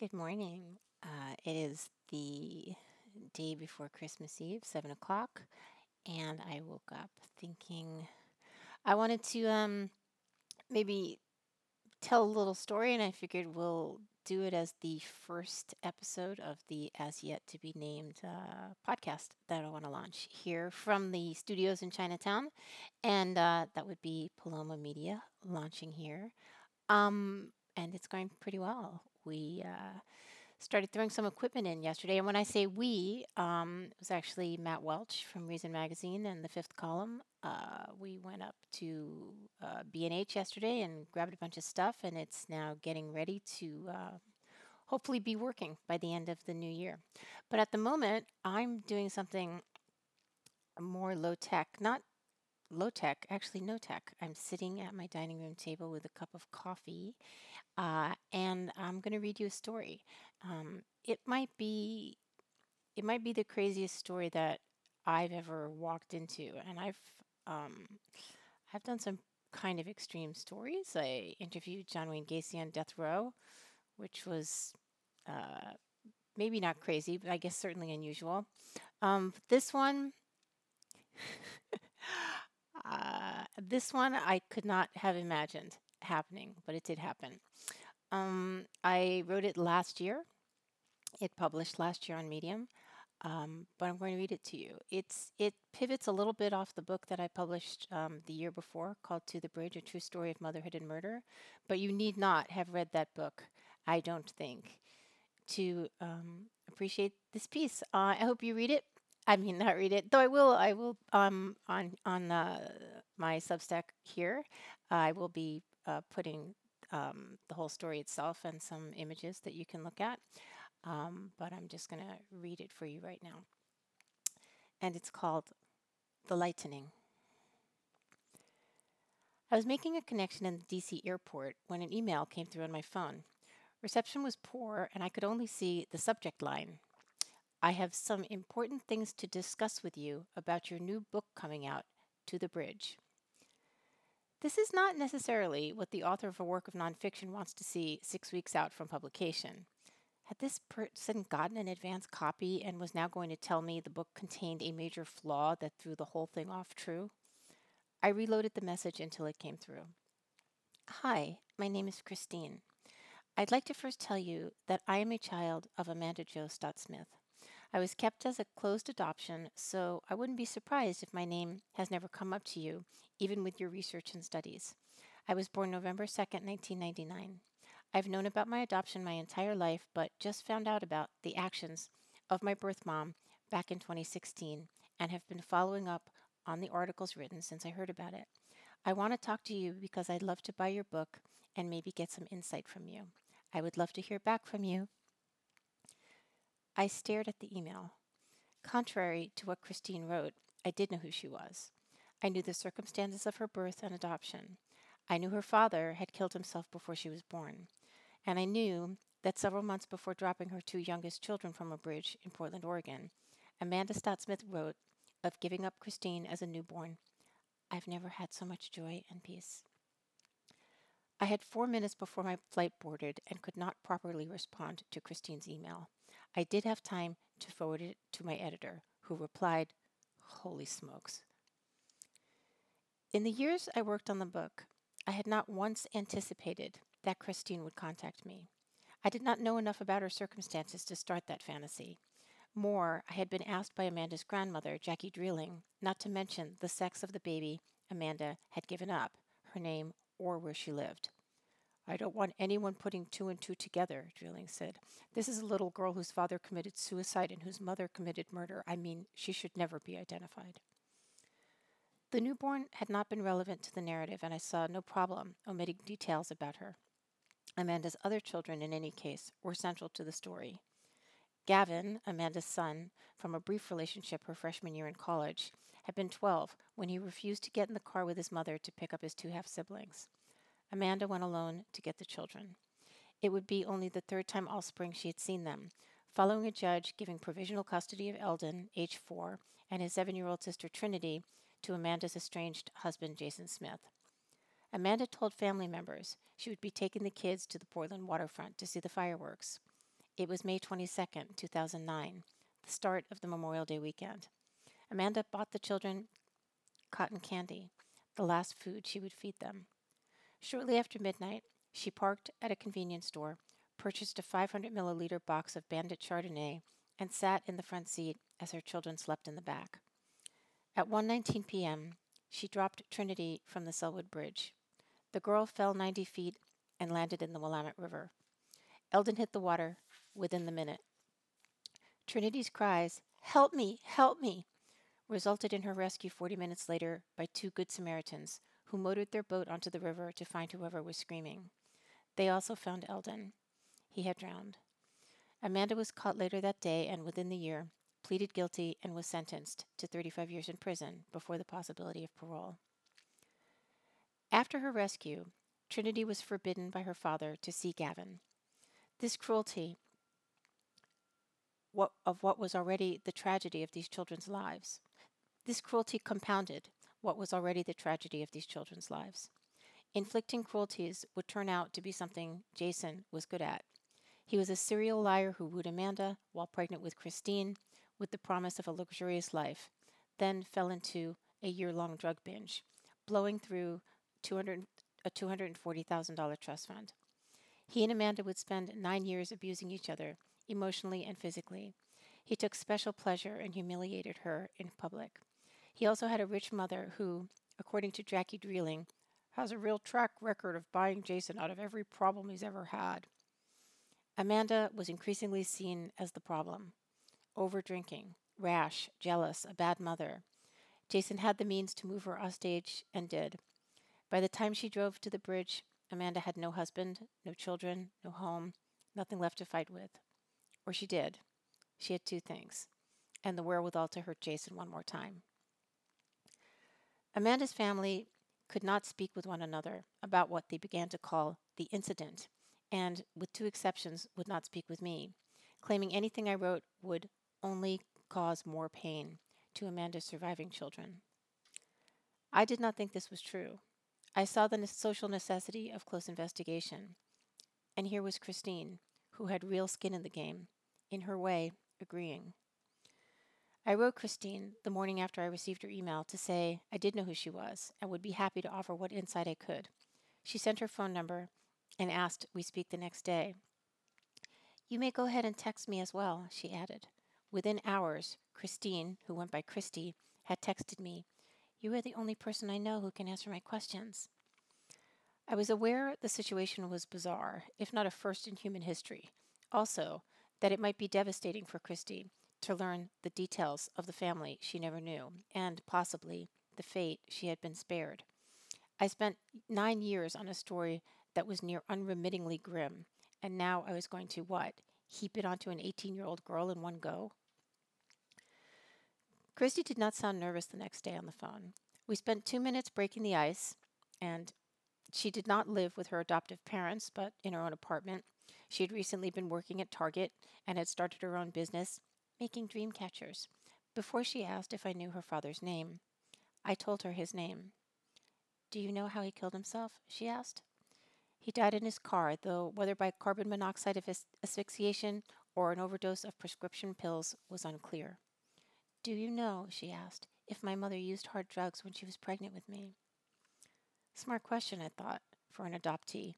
Good morning. Uh, it is the day before Christmas Eve, 7 o'clock, and I woke up thinking I wanted to um, maybe tell a little story, and I figured we'll do it as the first episode of the as yet to be named uh, podcast that I want to launch here from the studios in Chinatown. And uh, that would be Paloma Media launching here. Um, and it's going pretty well. We uh, started throwing some equipment in yesterday. And when I say we, um, it was actually Matt Welch from Reason Magazine and the fifth column. Uh, we went up to uh, B&H yesterday and grabbed a bunch of stuff, and it's now getting ready to uh, hopefully be working by the end of the new year. But at the moment, I'm doing something more low tech, not low tech, actually no tech. I'm sitting at my dining room table with a cup of coffee, uh, and I'm going to read you a story. Um, it might be, it might be the craziest story that I've ever walked into, and I've, um, I've done some kind of extreme stories. I interviewed John Wayne Gacy on death row, which was uh, maybe not crazy, but I guess certainly unusual. Um, this one. Uh, this one I could not have imagined happening, but it did happen. Um, I wrote it last year. It published last year on Medium, um, but I'm going to read it to you. It's it pivots a little bit off the book that I published um, the year before, called "To the Bridge: A True Story of Motherhood and Murder." But you need not have read that book, I don't think, to um, appreciate this piece. Uh, I hope you read it. I mean, not read it, though I will. I will um on on uh, my Substack here. I will be uh, putting um, the whole story itself and some images that you can look at. Um, but I'm just going to read it for you right now. And it's called The Lightening. I was making a connection in the DC airport when an email came through on my phone. Reception was poor, and I could only see the subject line I have some important things to discuss with you about your new book coming out, To the Bridge. This is not necessarily what the author of a work of nonfiction wants to see six weeks out from publication. Had this person gotten an advance copy and was now going to tell me the book contained a major flaw that threw the whole thing off true? I reloaded the message until it came through. Hi, my name is Christine. I'd like to first tell you that I am a child of Amanda Jo Stott Smith. I was kept as a closed adoption, so I wouldn't be surprised if my name has never come up to you, even with your research and studies. I was born November 2nd, 1999. I've known about my adoption my entire life, but just found out about the actions of my birth mom back in 2016 and have been following up on the articles written since I heard about it. I want to talk to you because I'd love to buy your book and maybe get some insight from you. I would love to hear back from you. I stared at the email. Contrary to what Christine wrote, I did know who she was. I knew the circumstances of her birth and adoption. I knew her father had killed himself before she was born. And I knew that several months before dropping her two youngest children from a bridge in Portland, Oregon, Amanda Stott Smith wrote of giving up Christine as a newborn. I've never had so much joy and peace. I had four minutes before my flight boarded and could not properly respond to Christine's email. I did have time to forward it to my editor, who replied, Holy smokes. In the years I worked on the book, I had not once anticipated that Christine would contact me. I did not know enough about her circumstances to start that fantasy. More, I had been asked by Amanda's grandmother, Jackie Dreeling, not to mention the sex of the baby Amanda had given up, her name or where she lived. I don't want anyone putting two and two together, Dreeling said. This is a little girl whose father committed suicide and whose mother committed murder. I mean, she should never be identified. The newborn had not been relevant to the narrative, and I saw no problem omitting details about her. Amanda's other children, in any case, were central to the story. Gavin, Amanda's son, from a brief relationship her freshman year in college, had been 12 when he refused to get in the car with his mother to pick up his two half siblings. Amanda went alone to get the children. It would be only the third time all spring she had seen them, following a judge giving provisional custody of Eldon, age four, and his seven year old sister Trinity to Amanda's estranged husband, Jason Smith. Amanda told family members she would be taking the kids to the Portland waterfront to see the fireworks. It was May 22nd, 2009, the start of the Memorial Day weekend. Amanda bought the children cotton candy, the last food she would feed them. Shortly after midnight, she parked at a convenience store, purchased a 500 milliliter box of Bandit Chardonnay, and sat in the front seat as her children slept in the back. At 1:19 p.m., she dropped Trinity from the Sellwood Bridge. The girl fell 90 feet and landed in the Willamette River. Eldon hit the water within the minute. Trinity's cries, Help me! Help me! resulted in her rescue 40 minutes later by two Good Samaritans who motored their boat onto the river to find whoever was screaming. They also found Eldon. He had drowned. Amanda was caught later that day and within the year pleaded guilty and was sentenced to 35 years in prison before the possibility of parole. After her rescue, Trinity was forbidden by her father to see Gavin. This cruelty what, of what was already the tragedy of these children's lives. This cruelty compounded what was already the tragedy of these children's lives. Inflicting cruelties would turn out to be something Jason was good at. He was a serial liar who wooed Amanda while pregnant with Christine with the promise of a luxurious life, then fell into a year long drug binge, blowing through 200, a $240,000 trust fund. He and Amanda would spend nine years abusing each other, emotionally and physically. He took special pleasure and humiliated her in public. He also had a rich mother who, according to Jackie Dreeling, has a real track record of buying Jason out of every problem he's ever had. Amanda was increasingly seen as the problem over drinking, rash, jealous, a bad mother. Jason had the means to move her offstage and did. By the time she drove to the bridge, Amanda had no husband, no children, no home, nothing left to fight with. Or she did. She had two things and the wherewithal to hurt Jason one more time. Amanda's family could not speak with one another about what they began to call the incident, and, with two exceptions, would not speak with me, claiming anything I wrote would only cause more pain to Amanda's surviving children. I did not think this was true. I saw the social necessity of close investigation. And here was Christine, who had real skin in the game, in her way, agreeing. I wrote Christine the morning after I received her email to say I did know who she was and would be happy to offer what insight I could. She sent her phone number and asked we speak the next day. You may go ahead and text me as well, she added. Within hours, Christine, who went by Christy, had texted me, You are the only person I know who can answer my questions. I was aware the situation was bizarre, if not a first in human history. Also, that it might be devastating for Christy to learn the details of the family she never knew, and possibly the fate she had been spared. I spent nine years on a story that was near unremittingly grim, and now I was going to what? Heap it onto an 18 year old girl in one go? Christy did not sound nervous the next day on the phone. We spent two minutes breaking the ice, and she did not live with her adoptive parents, but in her own apartment. She had recently been working at Target and had started her own business, making dream catchers. Before she asked if I knew her father's name, I told her his name. Do you know how he killed himself? she asked. He died in his car, though whether by carbon monoxide asphyxiation or an overdose of prescription pills was unclear. Do you know, she asked, if my mother used hard drugs when she was pregnant with me? Smart question, I thought, for an adoptee,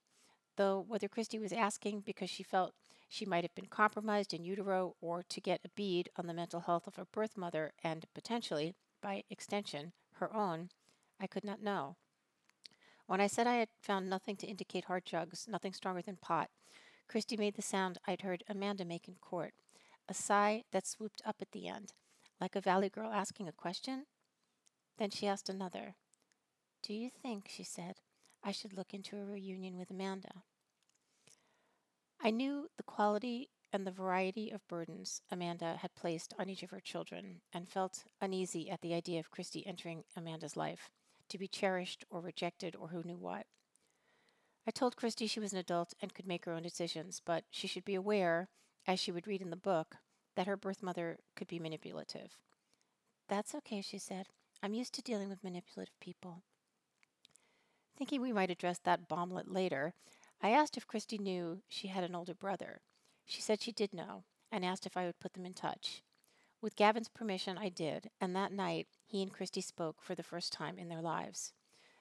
though whether Christy was asking because she felt she might have been compromised in utero or to get a bead on the mental health of her birth mother and potentially, by extension, her own, I could not know. When I said I had found nothing to indicate hard drugs, nothing stronger than pot, Christy made the sound I'd heard Amanda make in court, a sigh that swooped up at the end, like a valley girl asking a question. Then she asked another. Do you think, she said, I should look into a reunion with Amanda? I knew the quality and the variety of burdens Amanda had placed on each of her children and felt uneasy at the idea of Christy entering Amanda's life, to be cherished or rejected or who knew what. I told Christy she was an adult and could make her own decisions, but she should be aware, as she would read in the book, that her birth mother could be manipulative. That's okay, she said. I'm used to dealing with manipulative people. Thinking we might address that bomblet later, I asked if Christy knew she had an older brother. She said she did know and asked if I would put them in touch. With Gavin's permission, I did, and that night he and Christy spoke for the first time in their lives.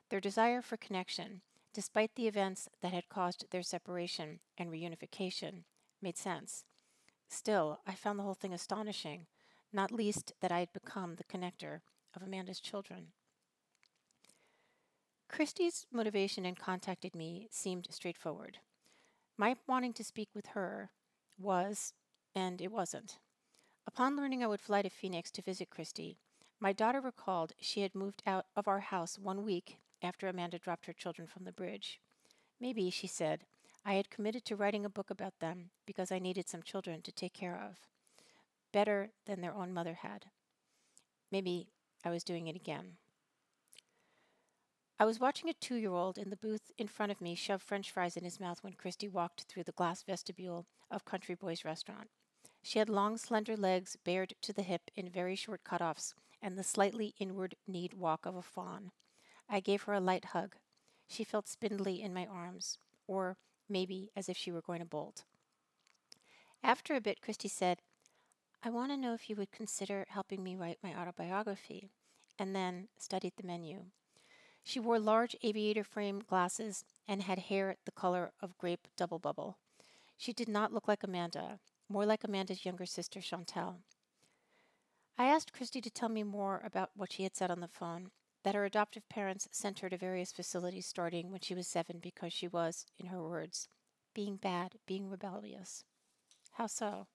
Their desire for connection, despite the events that had caused their separation and reunification, made sense. Still, I found the whole thing astonishing, not least that I had become the connector of Amanda's children. Christy's motivation in contacting me seemed straightforward. My wanting to speak with her was, and it wasn't. Upon learning I would fly to Phoenix to visit Christy, my daughter recalled she had moved out of our house one week after Amanda dropped her children from the bridge. Maybe, she said, I had committed to writing a book about them because I needed some children to take care of, better than their own mother had. Maybe I was doing it again. I was watching a two year old in the booth in front of me shove french fries in his mouth when Christy walked through the glass vestibule of Country Boy's restaurant. She had long, slender legs bared to the hip in very short cutoffs and the slightly inward kneed walk of a fawn. I gave her a light hug. She felt spindly in my arms, or maybe as if she were going to bolt. After a bit, Christy said, I want to know if you would consider helping me write my autobiography, and then studied the menu. She wore large aviator frame glasses and had hair the color of grape double bubble. She did not look like Amanda, more like Amanda's younger sister, Chantel. I asked Christy to tell me more about what she had said on the phone, that her adoptive parents sent her to various facilities starting when she was seven because she was, in her words, being bad, being rebellious. How so?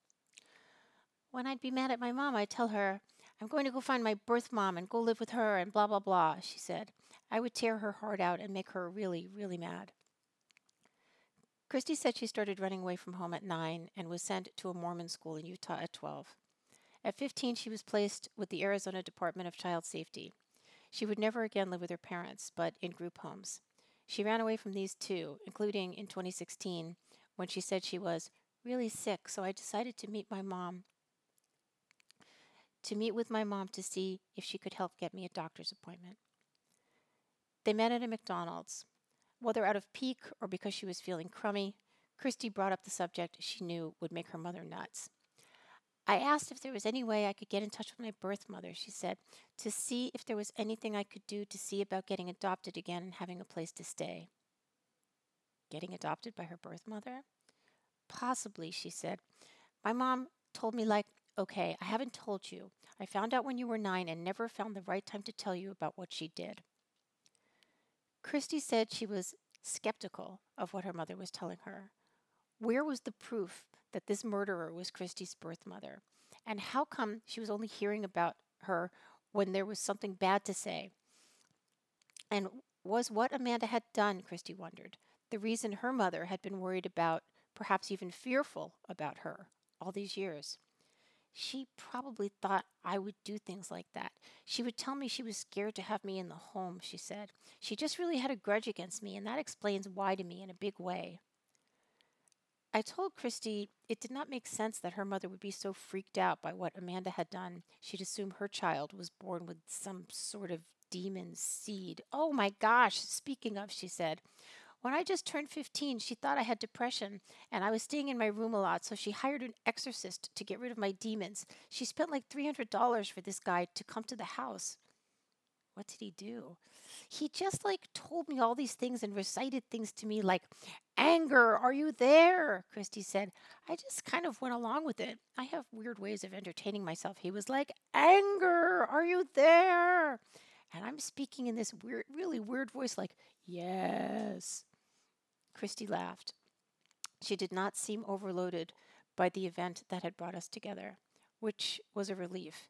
When I'd be mad at my mom, I'd tell her, I'm going to go find my birth mom and go live with her and blah, blah, blah, she said. I would tear her heart out and make her really, really mad. Christy said she started running away from home at nine and was sent to a Mormon school in Utah at 12. At 15, she was placed with the Arizona Department of Child Safety. She would never again live with her parents, but in group homes. She ran away from these too, including in 2016 when she said she was really sick, so I decided to meet my mom. To meet with my mom to see if she could help get me a doctor's appointment. They met at a McDonald's. Whether out of pique or because she was feeling crummy, Christy brought up the subject she knew would make her mother nuts. I asked if there was any way I could get in touch with my birth mother, she said, to see if there was anything I could do to see about getting adopted again and having a place to stay. Getting adopted by her birth mother? Possibly, she said. My mom told me, like, okay, I haven't told you. I found out when you were nine and never found the right time to tell you about what she did. Christy said she was skeptical of what her mother was telling her. Where was the proof that this murderer was Christy's birth mother? And how come she was only hearing about her when there was something bad to say? And was what Amanda had done, Christy wondered, the reason her mother had been worried about, perhaps even fearful about her all these years? She probably thought I would do things like that. She would tell me she was scared to have me in the home, she said. She just really had a grudge against me, and that explains why to me in a big way. I told Christy it did not make sense that her mother would be so freaked out by what Amanda had done. She'd assume her child was born with some sort of demon seed. Oh my gosh, speaking of, she said, when I just turned 15, she thought I had depression and I was staying in my room a lot, so she hired an exorcist to get rid of my demons. She spent like $300 for this guy to come to the house. What did he do? He just like told me all these things and recited things to me like, Anger, are you there? Christy said. I just kind of went along with it. I have weird ways of entertaining myself. He was like, Anger, are you there? And I'm speaking in this weird, really weird voice, like, Yes. Christy laughed. She did not seem overloaded by the event that had brought us together, which was a relief,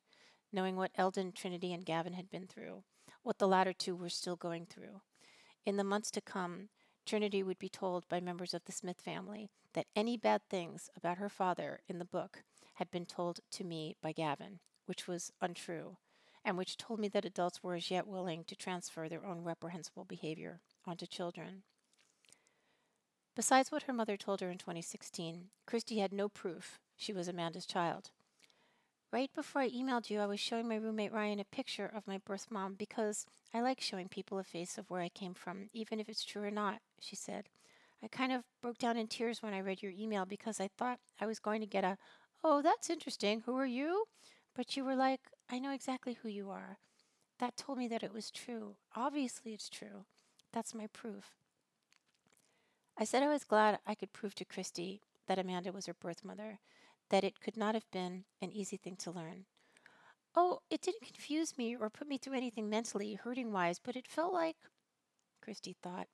knowing what Eldon, Trinity, and Gavin had been through, what the latter two were still going through. In the months to come, Trinity would be told by members of the Smith family that any bad things about her father in the book had been told to me by Gavin, which was untrue, and which told me that adults were as yet willing to transfer their own reprehensible behavior onto children. Besides what her mother told her in 2016, Christy had no proof she was Amanda's child. Right before I emailed you, I was showing my roommate Ryan a picture of my birth mom because I like showing people a face of where I came from, even if it's true or not, she said. I kind of broke down in tears when I read your email because I thought I was going to get a, oh, that's interesting. Who are you? But you were like, I know exactly who you are. That told me that it was true. Obviously, it's true. That's my proof. I said I was glad I could prove to Christy that Amanda was her birth mother, that it could not have been an easy thing to learn. Oh, it didn't confuse me or put me through anything mentally, hurting wise, but it felt like, Christy thought,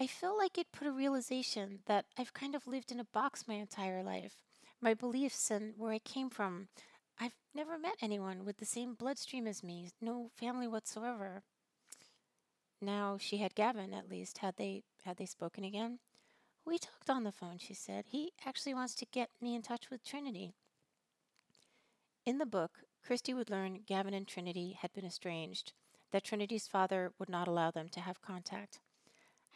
I feel like it put a realization that I've kind of lived in a box my entire life. My beliefs and where I came from. I've never met anyone with the same bloodstream as me, no family whatsoever. Now she had Gavin, at least. Had they had they spoken again? We talked on the phone, she said. He actually wants to get me in touch with Trinity. In the book, Christy would learn Gavin and Trinity had been estranged, that Trinity's father would not allow them to have contact.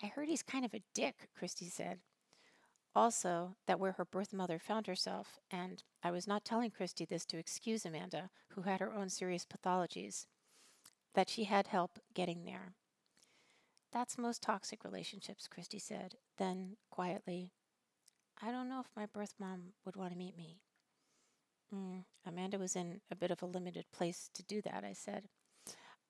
I heard he's kind of a dick, Christy said. Also, that where her birth mother found herself, and I was not telling Christy this to excuse Amanda, who had her own serious pathologies, that she had help getting there. That's most toxic relationships, Christy said. Then, quietly, I don't know if my birth mom would want to meet me. Mm, Amanda was in a bit of a limited place to do that, I said.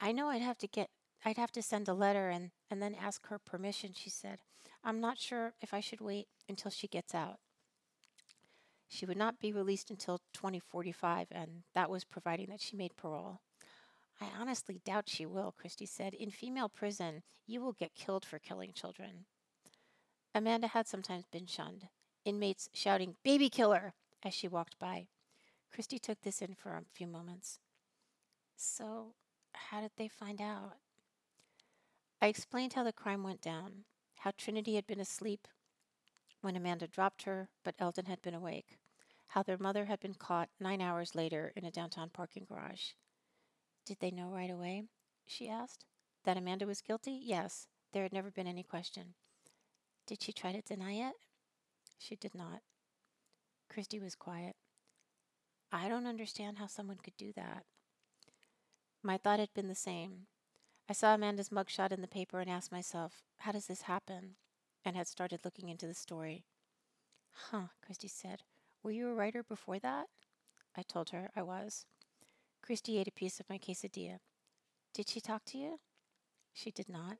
I know I'd have to get I'd have to send a letter and, and then ask her permission, she said. I'm not sure if I should wait until she gets out. She would not be released until 2045, and that was providing that she made parole. I honestly doubt she will, Christy said. In female prison, you will get killed for killing children. Amanda had sometimes been shunned, inmates shouting, Baby killer! as she walked by. Christy took this in for a few moments. So, how did they find out? I explained how the crime went down, how Trinity had been asleep when Amanda dropped her, but Eldon had been awake, how their mother had been caught nine hours later in a downtown parking garage. Did they know right away? she asked. That Amanda was guilty? Yes. There had never been any question. Did she try to deny it? She did not. Christy was quiet. I don't understand how someone could do that. My thought had been the same. I saw Amanda's mugshot in the paper and asked myself, how does this happen? And had started looking into the story. Huh, Christy said. Were you a writer before that? I told her I was. Christy ate a piece of my quesadilla. Did she talk to you? She did not.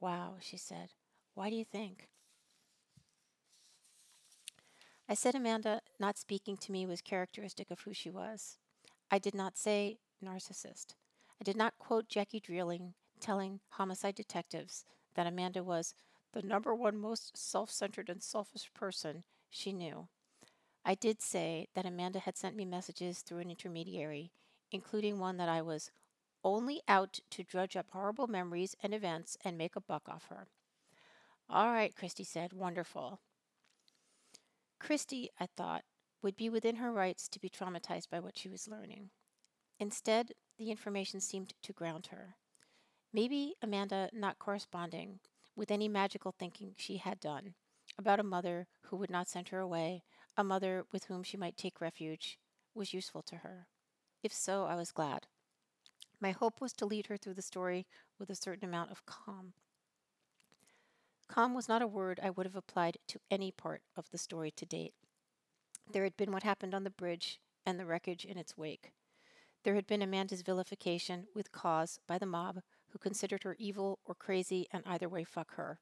Wow, she said. Why do you think? I said Amanda not speaking to me was characteristic of who she was. I did not say narcissist. I did not quote Jackie Dreeling telling homicide detectives that Amanda was the number one most self centered and selfish person she knew. I did say that Amanda had sent me messages through an intermediary, including one that I was only out to drudge up horrible memories and events and make a buck off her. All right, Christy said, wonderful. Christy, I thought, would be within her rights to be traumatized by what she was learning. Instead, the information seemed to ground her. Maybe Amanda not corresponding with any magical thinking she had done about a mother who would not send her away a mother with whom she might take refuge, was useful to her. If so, I was glad. My hope was to lead her through the story with a certain amount of calm. Calm was not a word I would have applied to any part of the story to date. There had been what happened on the bridge and the wreckage in its wake. There had been Amanda's vilification with cause by the mob, who considered her evil or crazy and either way fuck her.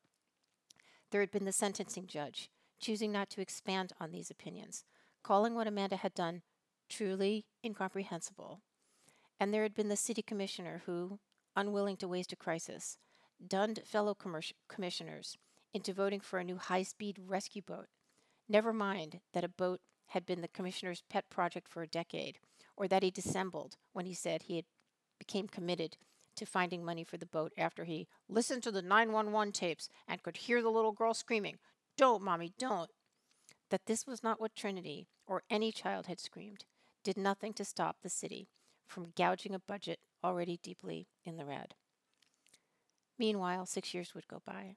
There had been the sentencing judge, choosing not to expand on these opinions, calling what Amanda had done truly incomprehensible. And there had been the city commissioner who, unwilling to waste a crisis, dunned fellow commissioners into voting for a new high speed rescue boat. Never mind that a boat had been the commissioner's pet project for a decade, or that he dissembled when he said he had became committed to finding money for the boat after he listened to the 911 tapes and could hear the little girl screaming, don't, Mommy, don't. That this was not what Trinity or any child had screamed did nothing to stop the city from gouging a budget already deeply in the red. Meanwhile, six years would go by,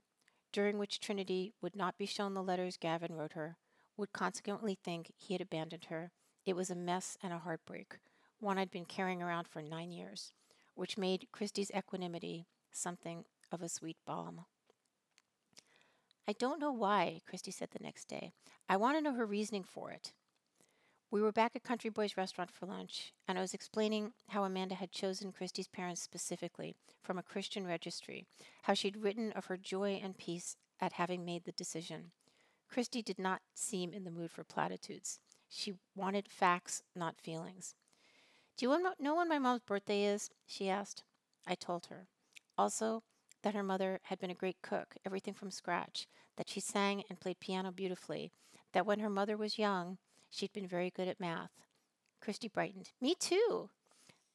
during which Trinity would not be shown the letters Gavin wrote her, would consequently think he had abandoned her. It was a mess and a heartbreak, one I'd been carrying around for nine years, which made Christy's equanimity something of a sweet balm. I don't know why, Christy said the next day. I want to know her reasoning for it. We were back at Country Boy's restaurant for lunch, and I was explaining how Amanda had chosen Christy's parents specifically from a Christian registry, how she'd written of her joy and peace at having made the decision. Christy did not seem in the mood for platitudes. She wanted facts, not feelings. Do you know when my mom's birthday is? she asked. I told her. Also, that her mother had been a great cook, everything from scratch, that she sang and played piano beautifully, that when her mother was young, she'd been very good at math. Christy brightened. Me too.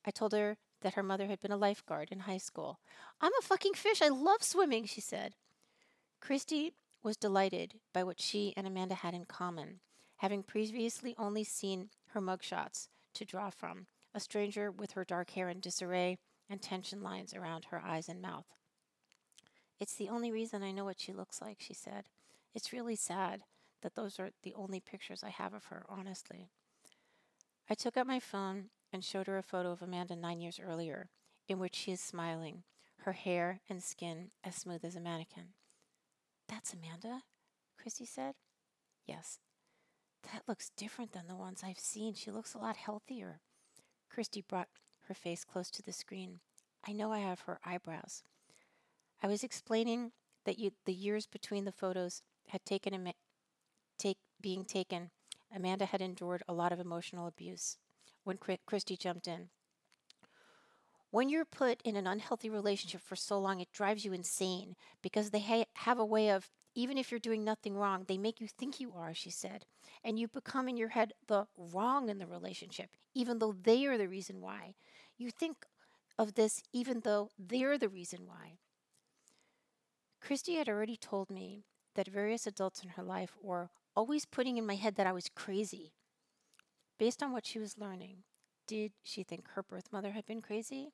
I told her that her mother had been a lifeguard in high school. I'm a fucking fish. I love swimming, she said. Christy was delighted by what she and Amanda had in common, having previously only seen her mugshots to draw from, a stranger with her dark hair in disarray and tension lines around her eyes and mouth. It's the only reason I know what she looks like, she said. It's really sad that those are the only pictures I have of her, honestly. I took out my phone and showed her a photo of Amanda nine years earlier, in which she is smiling, her hair and skin as smooth as a mannequin. That's Amanda? Christy said. Yes. That looks different than the ones I've seen. She looks a lot healthier. Christy brought her face close to the screen. I know I have her eyebrows. I was explaining that you, the years between the photos had taken take, being taken, Amanda had endured a lot of emotional abuse. When Christy jumped in, when you're put in an unhealthy relationship for so long, it drives you insane because they ha- have a way of, even if you're doing nothing wrong, they make you think you are, she said. And you become in your head the wrong in the relationship, even though they are the reason why. You think of this even though they're the reason why. Christy had already told me that various adults in her life were always putting in my head that I was crazy. Based on what she was learning, did she think her birth mother had been crazy?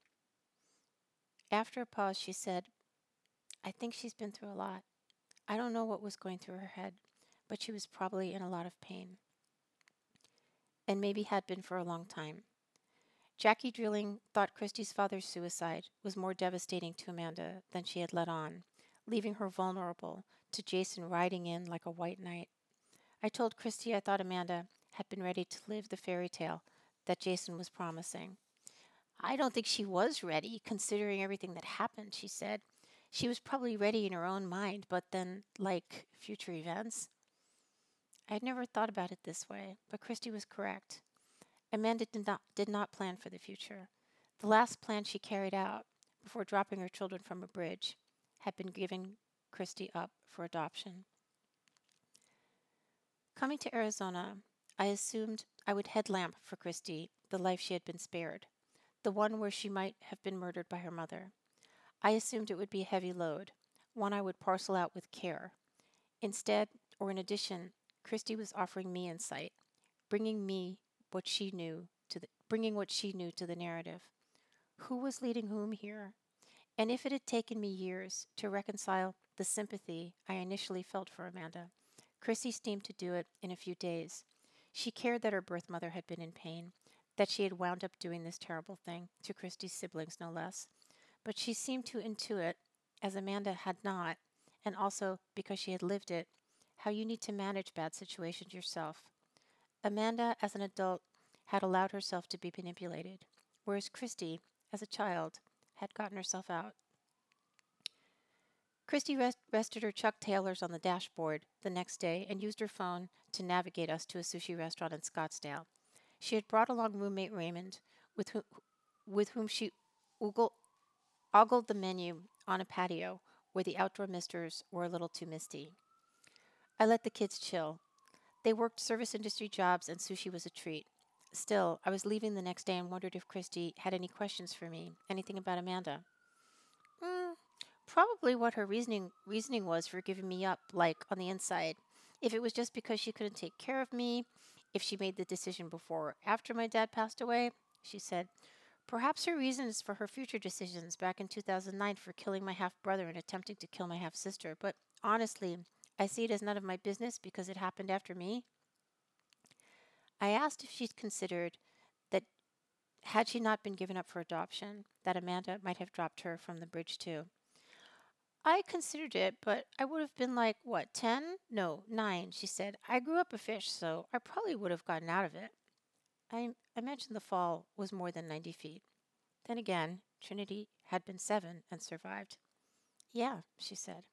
After a pause, she said, I think she's been through a lot. I don't know what was going through her head, but she was probably in a lot of pain. And maybe had been for a long time. Jackie Dreeling thought Christy's father's suicide was more devastating to Amanda than she had let on, leaving her vulnerable to Jason riding in like a white knight. I told Christy I thought Amanda had been ready to live the fairy tale that Jason was promising. I don't think she was ready, considering everything that happened, she said. She was probably ready in her own mind, but then, like future events. I had never thought about it this way, but Christy was correct. Amanda did not, did not plan for the future. The last plan she carried out, before dropping her children from a bridge, had been giving Christy up for adoption. Coming to Arizona, I assumed I would headlamp for Christy the life she had been spared, the one where she might have been murdered by her mother. I assumed it would be a heavy load, one I would parcel out with care. Instead, or in addition, Christy was offering me insight, bringing me what she knew to the, bringing what she knew to the narrative. Who was leading whom here? And if it had taken me years to reconcile the sympathy I initially felt for Amanda, Christy seemed to do it in a few days. She cared that her birth mother had been in pain, that she had wound up doing this terrible thing, to Christy's siblings no less. But she seemed to intuit, as Amanda had not, and also because she had lived it, how you need to manage bad situations yourself. Amanda, as an adult, had allowed herself to be manipulated, whereas Christy, as a child, had gotten herself out. Christy rest- rested her Chuck Taylors on the dashboard the next day and used her phone to navigate us to a sushi restaurant in Scottsdale. She had brought along roommate Raymond, with, with whom she ogled the menu on a patio where the outdoor misters were a little too misty. I let the kids chill. They worked service industry jobs, and sushi was a treat. Still, I was leaving the next day and wondered if Christy had any questions for me, anything about Amanda. Mm, probably what her reasoning reasoning was for giving me up, like on the inside. If it was just because she couldn't take care of me, if she made the decision before or after my dad passed away, she said. Perhaps her reason is for her future decisions back in 2009 for killing my half brother and attempting to kill my half sister. But honestly, I see it as none of my business because it happened after me. I asked if she'd considered that had she not been given up for adoption, that Amanda might have dropped her from the bridge too. I considered it, but I would have been like, what, 10? No, 9, she said. I grew up a fish, so I probably would have gotten out of it. I imagine the fall was more than 90 feet. Then again, Trinity had been seven and survived. Yeah, she said.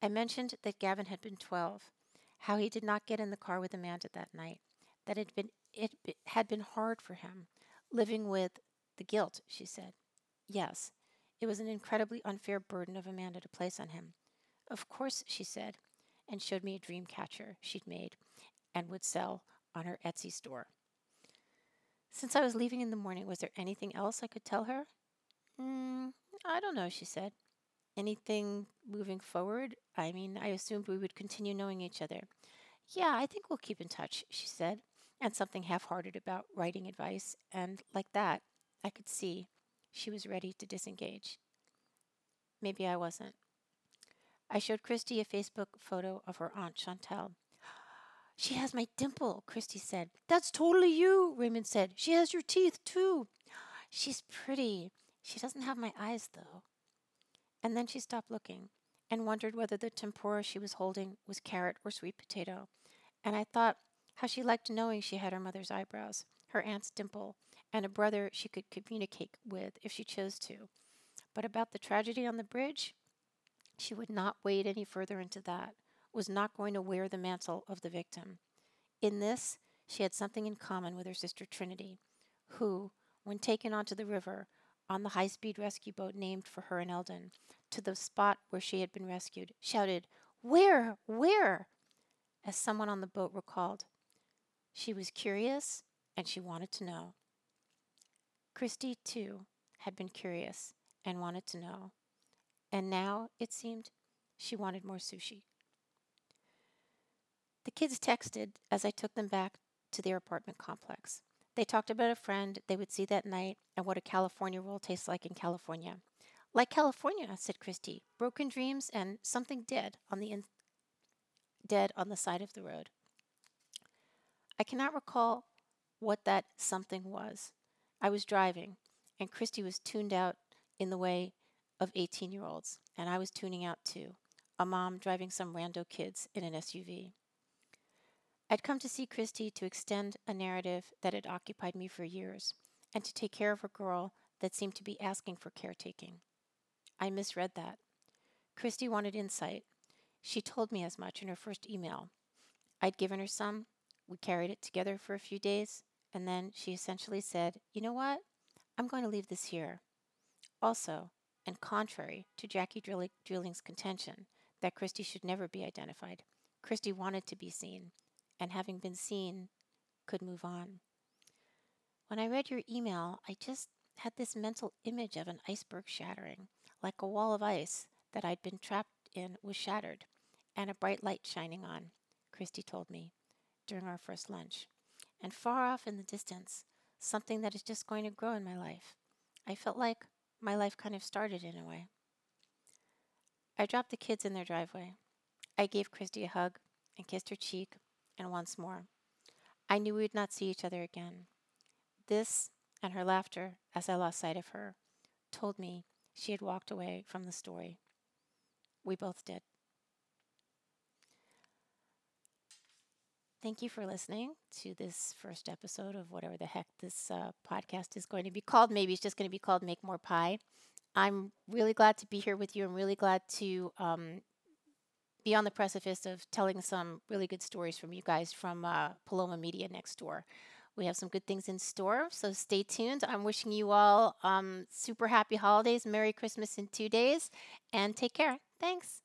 I mentioned that Gavin had been 12, how he did not get in the car with Amanda that night, that had been, it had been hard for him, living with the guilt, she said. Yes, it was an incredibly unfair burden of Amanda to place on him. Of course, she said, and showed me a dream catcher she'd made and would sell on her Etsy store. Since I was leaving in the morning, was there anything else I could tell her? Mm, I don't know, she said. Anything moving forward? I mean, I assumed we would continue knowing each other. Yeah, I think we'll keep in touch, she said, and something half hearted about writing advice, and like that, I could see she was ready to disengage. Maybe I wasn't. I showed Christy a Facebook photo of her Aunt Chantel. She has my dimple, Christy said. That's totally you, Raymond said. She has your teeth, too. She's pretty. She doesn't have my eyes, though. And then she stopped looking and wondered whether the tempura she was holding was carrot or sweet potato. And I thought how she liked knowing she had her mother's eyebrows, her aunt's dimple, and a brother she could communicate with if she chose to. But about the tragedy on the bridge, she would not wade any further into that was not going to wear the mantle of the victim. In this, she had something in common with her sister Trinity, who, when taken onto the river on the high speed rescue boat named for her and Eldon, to the spot where she had been rescued, shouted, Where? Where? As someone on the boat recalled. She was curious and she wanted to know. Christy, too, had been curious and wanted to know. And now, it seemed, she wanted more sushi. The kids texted as I took them back to their apartment complex. They talked about a friend they would see that night and what a California roll tastes like in California. Like California, said Christy. Broken dreams and something dead on the in- dead on the side of the road. I cannot recall what that something was. I was driving, and Christy was tuned out in the way of 18 year olds, and I was tuning out too, a mom driving some rando kids in an SUV. I'd come to see Christy to extend a narrative that had occupied me for years and to take care of a girl that seemed to be asking for caretaking. I misread that. Christy wanted insight. She told me as much in her first email. I'd given her some. We carried it together for a few days, and then she essentially said, You know what? I'm going to leave this here. Also, and contrary to Jackie Dreeling's contention that Christy should never be identified, Christy wanted to be seen and having been seen, could move on. When I read your email, I just had this mental image of an iceberg shattering, like a wall of ice that I'd been trapped in was shattered, and a bright light shining on, Christy told me during our first lunch. And far off in the distance, something that is just going to grow in my life. I felt like my life kind of started in a way. I dropped the kids in their driveway. I gave Christy a hug and kissed her cheek and once more. I knew we would not see each other again. This and her laughter, as I lost sight of her, told me she had walked away from the story. We both did. Thank you for listening to this first episode of whatever the heck this uh, podcast is going to be called. Maybe it's just going to be called Make More Pie. I'm really glad to be here with you. I'm really glad to um, be on the precipice of telling some really good stories from you guys from uh, Paloma Media next door. We have some good things in store, so stay tuned. I'm wishing you all um, super happy holidays, Merry Christmas in two days, and take care. Thanks.